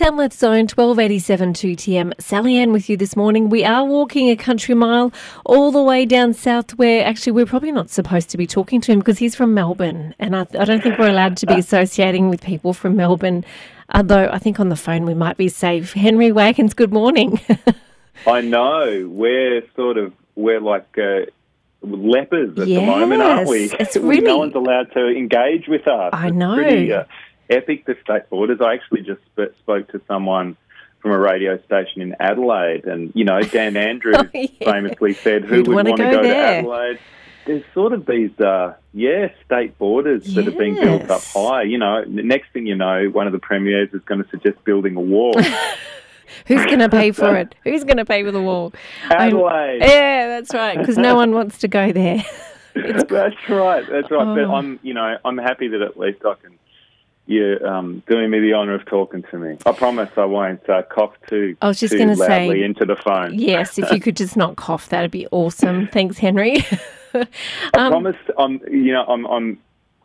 Tamworth Zone 1287 2TM. Sally Ann with you this morning. We are walking a country mile all the way down south where actually we're probably not supposed to be talking to him because he's from Melbourne and I, I don't think we're allowed to be associating with people from Melbourne. Although I think on the phone we might be safe. Henry Wagons, good morning. I know. We're sort of, we're like uh, lepers at Yes, the moment, aren't we? it's really- no one's allowed to engage with us. I It's know. Pretty, uh, epic, the state borders. I actually just sp- spoke to someone from a radio station in Adelaide, and, you know, Dan Andrews Oh, yeah. famously said, who Who'd would want go go, to there? Adelaide? There's sort of these, uh, yeah, state borders that are being built up high. You know, the next thing you know, one of the premiers is going to suggest building a wall. Who's going to pay for it? Who's going to pay for the wall? I'm- Adelaide. yeah, that's right, because no one wants to go there. that's right. That's right. But Oh. I'm, you know, I'm happy that at least I can. You're um, doing me the honour of talking to me. I promise I won't uh, cough too, I was just too gonna say- loudly into the phone. Yes, if you could just not cough, that'd be awesome. Thanks, Henry. I Um, promise. I'm, you know, I'm, I'm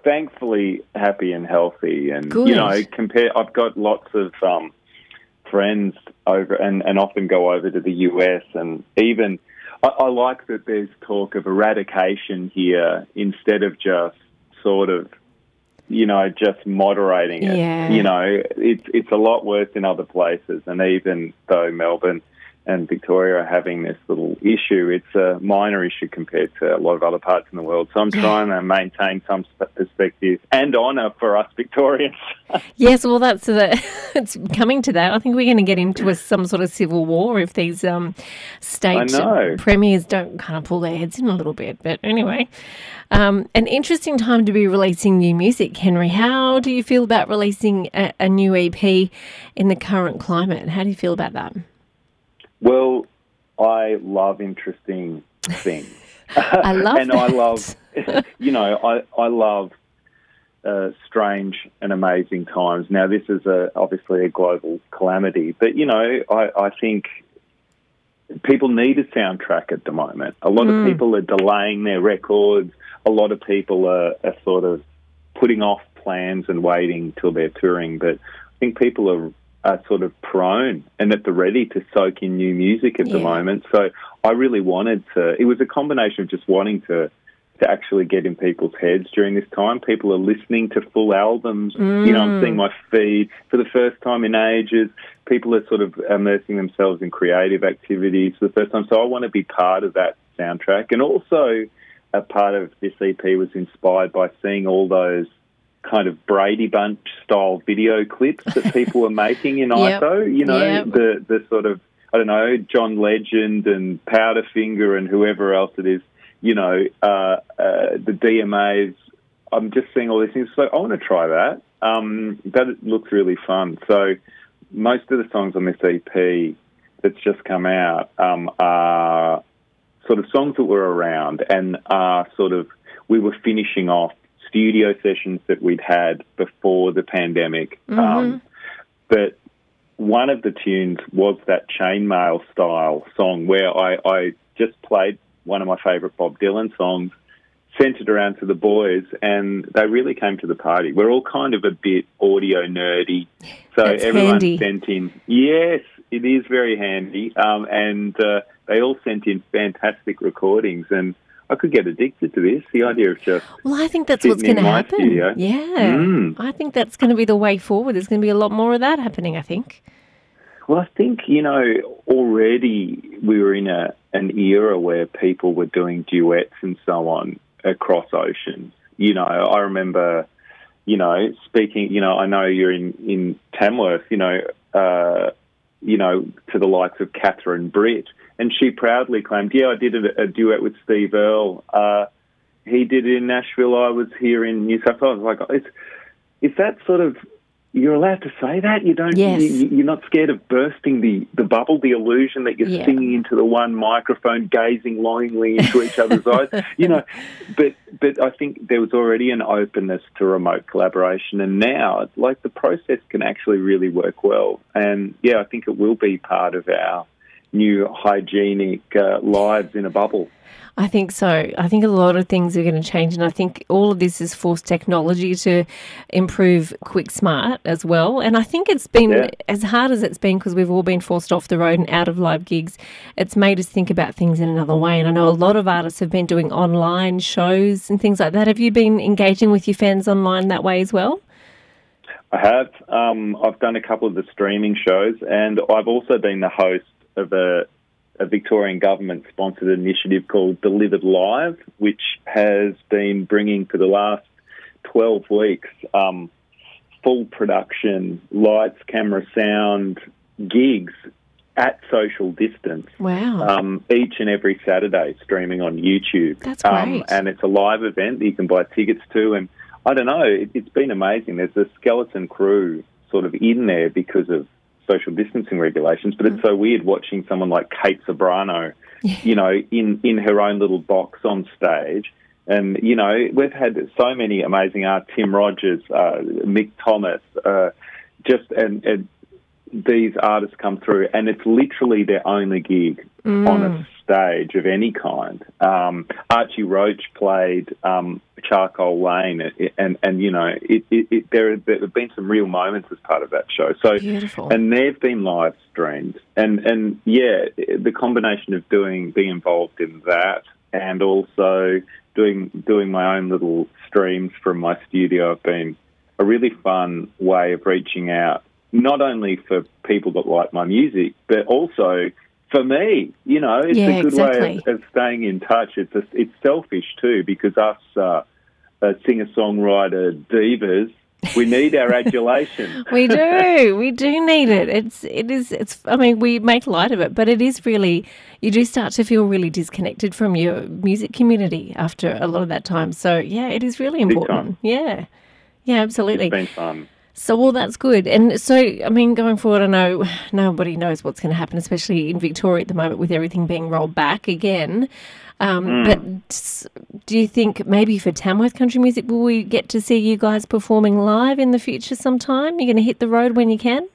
thankfully happy and healthy, and Good. you know, compare. I've got lots of um, friends over, and, and often go over to the US, and even I, I like that there's talk of eradication here instead of just sort of. You know, just moderating it. Yeah. You know, it's it's a lot worse in other places, and even though Melbourne and Victoria are having this little issue, it's a minor issue compared to a lot of other parts in the world. So I'm trying to maintain some perspective and honour for us Victorians. yes, well, that's the, it's coming to that. I think we're going to get into a, some sort of civil war if these um, state premiers don't kind of pull their heads in a little bit. But anyway, um, an interesting time to be releasing new music, Henry. How do you feel about releasing a, a new EP in the current climate? How do you feel about that? Well, I love interesting things. I love and I love, you know, I, I love uh, strange and amazing times. Now, this is a, obviously a global calamity, but, you know, I, I think people need a soundtrack at the moment. A lot of people are delaying their records. A lot of people are, are sort of putting off plans and waiting till they're touring. But I think people are, are sort of prone and at the ready to soak in new music at the moment. So I really wanted to. It was a combination of just wanting to to actually get in people's heads during this time. People are listening to full albums. You know, I'm mm. seeing my feed for the first time in ages. People are sort of immersing themselves in creative activities for the first time. So I want to be part of that soundtrack. And also, a part of this EP was inspired by seeing all those kind of Brady Bunch style video clips that people were making in Yep. ISO. You know, Yep. the the sort of I don't know John Legend and Powderfinger and whoever else it is. You know, uh, uh, the DMAs. I'm just seeing all these things. So I want to try that. Um, that looks really fun. So most of the songs on this EP that's just come out um, are sort of songs that were around and are sort of we were finishing off studio sessions that we'd had before the pandemic. Um, but one of the tunes was that chainmail style song where I, I just played one of my favourite Bob Dylan songs, sent it around to the boys, and they really came to the party. We're all kind of a bit audio nerdy, so That's everyone handy. sent in. Yes, it is very handy, um, and uh, they all sent in fantastic recordings, and I could get addicted to this. The idea of just Well, I think that's what's going to happen. studio. Yeah. Mm. I think that's going to be the way forward. There's going to be a lot more of that happening, I think. Well, I think you know already we were in a an era where people were doing duets and so on across oceans. You know, I remember, you know, speaking. You know, I know you're in in Tamworth. You know, uh, you know, to the likes of Catherine Britt, and she proudly claimed, "Yeah, I did a, a duet with Steve Earle. Uh, he did it in Nashville. I was here in New South Wales." Like, it's is that sort of you're allowed to say that? You don't. Yes. You, you're not scared of bursting the, the bubble, the illusion that you're Yeah. singing into the one microphone, gazing longingly into each other's eyes. You know, but but I think there was already an openness to remote collaboration, and now like the process can actually really work well. And yeah, I think it will be part of our new hygienic uh, lives in a bubble. I think so. I think a lot of things are going to change, and I think all of this has forced technology to improve quick smart as well. And I think it's been Yeah. as hard as it's been because we've all been forced off the road and out of live gigs. It's made us think about things in another way. And I know a lot of artists have been doing online shows and things like that. Have you been engaging with your fans online that way as well? I have. Um, I've done a couple of the streaming shows, and I've also been the host of a, a Victorian government sponsored initiative called Delivered Live, which has been bringing for the last 12 weeks um, full production, lights, camera, sound gigs at social distance. Wow. Um, each and every Saturday, streaming on YouTube. That's Um, great. and it's a live event that you can buy tickets to. And I don't know, it, it's been amazing. There's a skeleton crew sort of in there because of social distancing regulations, but it's so weird watching someone like Kate Ceberano, you know, in, in her own little box on stage. And, you know, we've had so many amazing art, Tim Rogers, uh, Mick Thomas, uh, just, and, and these artists come through, and it's literally their only gig on a stage of any kind. Um, Archie Roach played um, Charcoal Lane, and and, and you know, it, it, it, there, there have been some real moments as part of that show. So, Beautiful. and they've been live streamed, and and yeah, the combination of doing being involved in that, and also doing doing my own little streams from my studio have been a really fun way of reaching out, not only for people that like my music, but also for me. You know, it's Yeah, a good way of, of staying in touch. It's a, it's selfish too because us uh, uh, singer songwriter divas. We need our adulation. we do. We do need it. It's it is it's I mean, we make light of it, but it is really you do start to feel really disconnected from your music community after a lot of that time. So yeah, it is really important. Yeah. Yeah, absolutely. It's been fun. So, well, that's good. And so, I mean, going forward, I know nobody knows what's going to happen, especially in Victoria at the moment with everything being rolled back again. Um, But do you think maybe for Tamworth Country Music, will we get to see you guys performing live in the future sometime? You're going to hit the road when you can?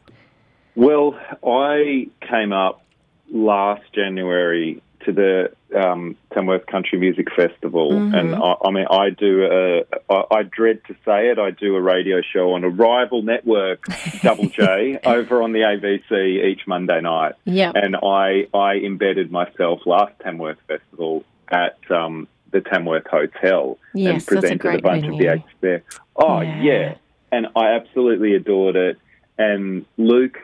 Well, I came up last January to the um, Tamworth Country Music Festival, and I, I mean, I do a. I, I dread to say it. I do a radio show on a rival network, Double J, over on the ABC each Monday night. Yep. And I I embedded myself last Tamworth Festival at um, the Tamworth Hotel Yes, and that's a presented great bunch of the acts there. Oh Yeah. yeah. and I absolutely adored it. And Luke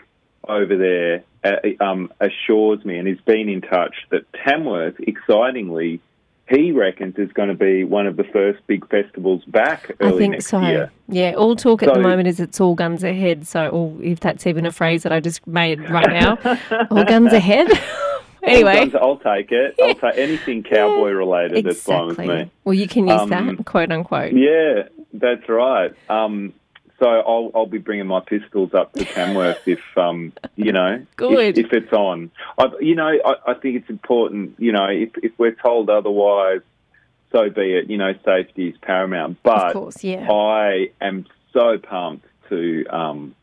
over there uh, um, assures me, and he's been in touch that Tamworth, excitingly, he reckons is going to be one of the first big festivals back early I think next so. year. Yeah, all talk at the moment is it's all guns ahead. So, or if that's even a phrase that I just made right now, all guns ahead. anyway, Guns, I'll take it. I'll take anything cowboy related. That's fine with exactly. me. Well, you can use Um, that, quote unquote. Yeah, that's right. Um, so I'll I'll be bringing my pistols up to Tamworth if um you know Good. if, if it's on. I, you know I, I think it's important. You know if if we're told otherwise, so be it. You know safety is paramount. But of course, yeah. I am so pumped to um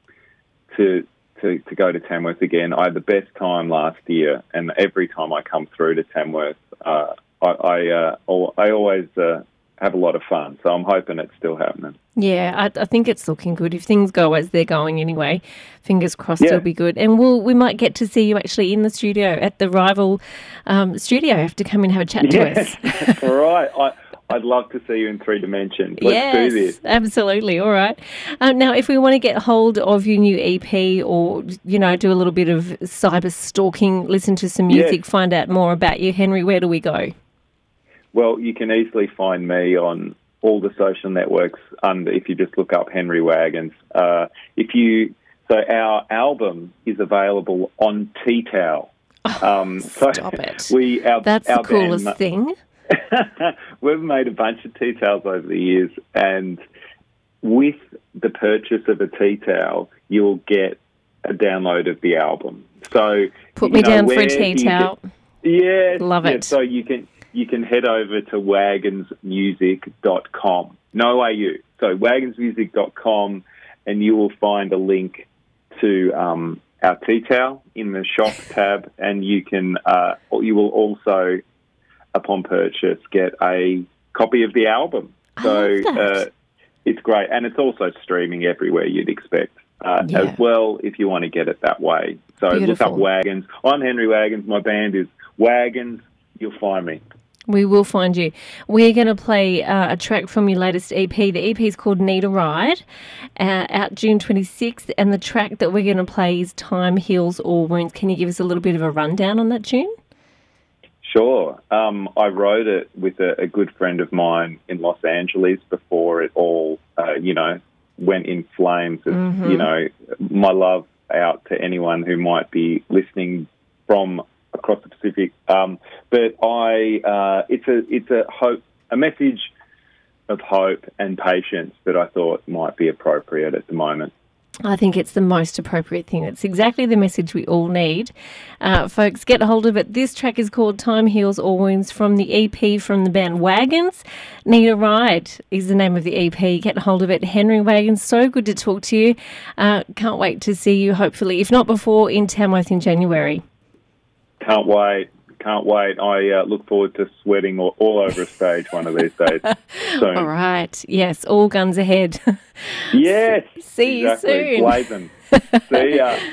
to. To, to go to Tamworth again. I had the best time last year, and every time I come through to Tamworth, uh, I I, uh, I always uh, have a lot of fun. So I'm hoping it's still happening. Yeah, I, I think it's looking good. If things go as they're going anyway, fingers crossed Yeah. it'll be good. And we'll we might get to see you actually in the studio at the rival um, studio. Have to come and have a chat to us. Yes, all right. I, I'd love to see you in three dimensions. Let's yes, do this. absolutely. All right. Um, now, if we want to get hold of your new EP, or you know, do a little bit of cyber stalking, listen to some Yes. music, find out more about you, Henry, where do we go? Well, you can easily find me on all the social networks under if you just look up Henry Wagons. Uh, if you so our album is available on Tea Towel. Um, Oh, stop it. We our, That's our the coolest band, thing. We've made a bunch of tea towels over the years, and with the purchase of a tea towel, you'll get a download of the album. So Put me know, down for a tea you get- towel. yeah, Love yeah, it. So you can you can head over to wagonsmusic.com. No AU. So wagonsmusic.com, and you will find a link to um, our tea towel in the shop tab, and you can uh, you will also, upon purchase, get a copy of the album. So uh, it's great, and it's also streaming everywhere you'd expect. Uh, yeah. As well, if you want to get it that way. So Beautiful. look up Wagons. I'm Henry Wagons. My band is Wagons. You'll find me. We will find you. We're going to play uh, a track from your latest EP. The EP is called Need a Ride, uh, out June 26th, and the track that we're going to play is Time Heals All Wounds. Can you give us a little bit of a rundown on that tune? Sure. Um, I wrote it with a, a, good friend of mine in Los Angeles before it all, uh, you know, went in flames. Mm-hmm. You know, my love out to anyone who might be listening from across the Pacific. Um, but I, uh, it's a it's a hope, a message of hope and patience that I thought might be appropriate at the moment. I think it's the most appropriate thing. It's exactly the message we all need. Uh, folks, get hold of it. This track is called Time Heals All Wounds from the EP from the band Wagons. Need a Ride is the name of the EP. Get hold of it. Henry Wagons, so good to talk to you. Uh, can't wait to see you, hopefully, if not before, in Tamworth in January. Can't wait. Can't wait. I uh, look forward to sweating all, all, over a stage one of these days. Soon. All right. Yes, all guns ahead. yes. See exactly. you soon. Blazing. See ya.